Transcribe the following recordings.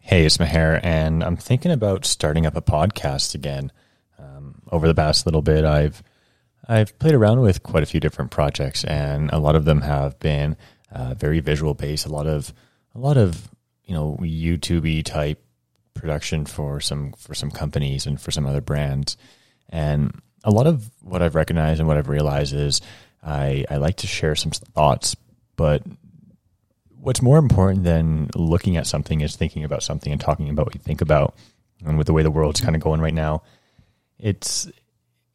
Hey, it's Maher, and I'm thinking about starting up a podcast again. Um, over the past little bit, I've I've played around with quite a few different projects, and a lot of them have been uh, very visual based. A lot of a lot of you know YouTubey type production for some for some companies and for some other brands, and a lot of what I've recognized and what I've realized is I I like to share some thoughts, but what's more important than looking at something is thinking about something and talking about what you think about. And with the way the world's kind of going right now, it's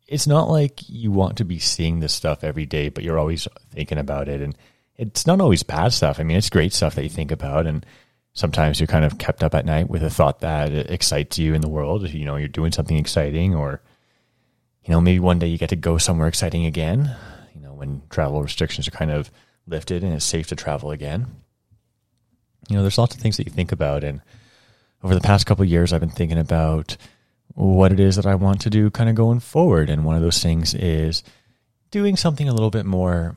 it's not like you want to be seeing this stuff every day, but you're always thinking about it. And it's not always bad stuff. I mean, it's great stuff that you think about. And sometimes you're kind of kept up at night with a thought that excites you in the world. You know, you're doing something exciting, or, you know, maybe one day you get to go somewhere exciting again, you know, when travel restrictions are kind of lifted and it's safe to travel again you know, there's lots of things that you think about. And over the past couple years, I've been thinking about what it is that I want to do kind of going forward. And one of those things is doing something a little bit more,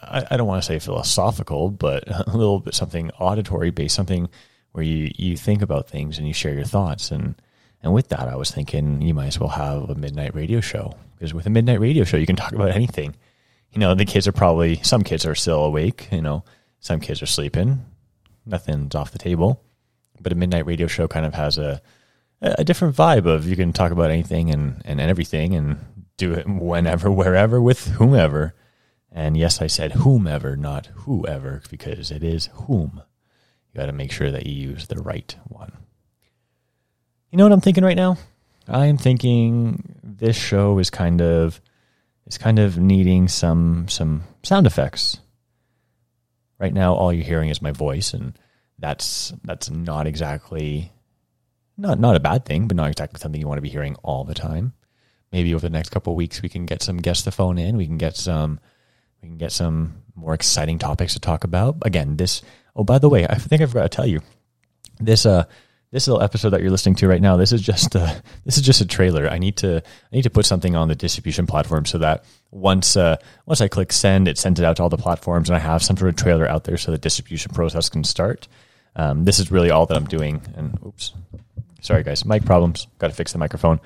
I, I don't want to say philosophical, but a little bit something auditory based, something where you, you think about things and you share your thoughts. And, and with that, I was thinking you might as well have a midnight radio show because with a midnight radio show, you can talk about anything. You know, the kids are probably, some kids are still awake, you know, some kids are sleeping. Nothing's off the table. But a midnight radio show kind of has a a different vibe of you can talk about anything and, and everything and do it whenever, wherever, with whomever. And yes, I said whomever, not whoever, because it is whom. You got to make sure that you use the right one. You know what I'm thinking right now? I am thinking this show is kind of is kind of needing some some sound effects. Right now, all you're hearing is my voice, and that's that's not exactly not not a bad thing, but not exactly something you want to be hearing all the time. Maybe over the next couple of weeks, we can get some guests to phone in. We can get some we can get some more exciting topics to talk about. Again, this. Oh, by the way, I think I forgot to tell you this. Uh, this little episode that you're listening to right now, this is just a, this is just a trailer. I need to I need to put something on the distribution platform so that once uh, once I click send, it sends it out to all the platforms, and I have some sort of trailer out there so the distribution process can start. Um, this is really all that I'm doing. And oops, sorry guys, mic problems. Got to fix the microphone.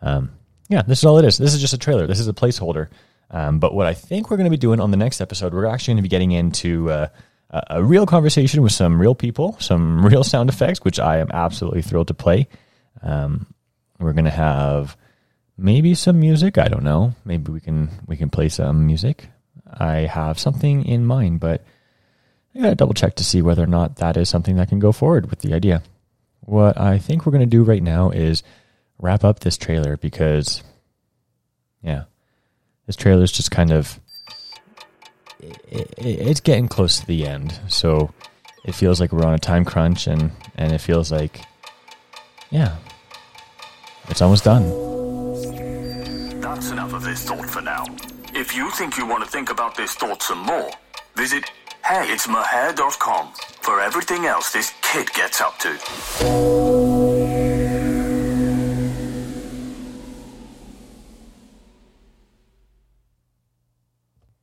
Um, yeah, this is all it is. This is just a trailer. This is a placeholder. Um, but what I think we're going to be doing on the next episode, we're actually going to be getting into uh, a real conversation with some real people, some real sound effects, which I am absolutely thrilled to play. Um, we're gonna have maybe some music. I don't know. Maybe we can we can play some music. I have something in mind, but I gotta double check to see whether or not that is something that can go forward with the idea. What I think we're gonna do right now is wrap up this trailer because, yeah, this trailer is just kind of it, it's getting close to the end. So it feels like we're on a time crunch, and and it feels like, yeah, it's almost done. That's enough of this thought for now. If you think you want to think about this thought some more, visit heyitsmaher.com for everything else this kid gets up to.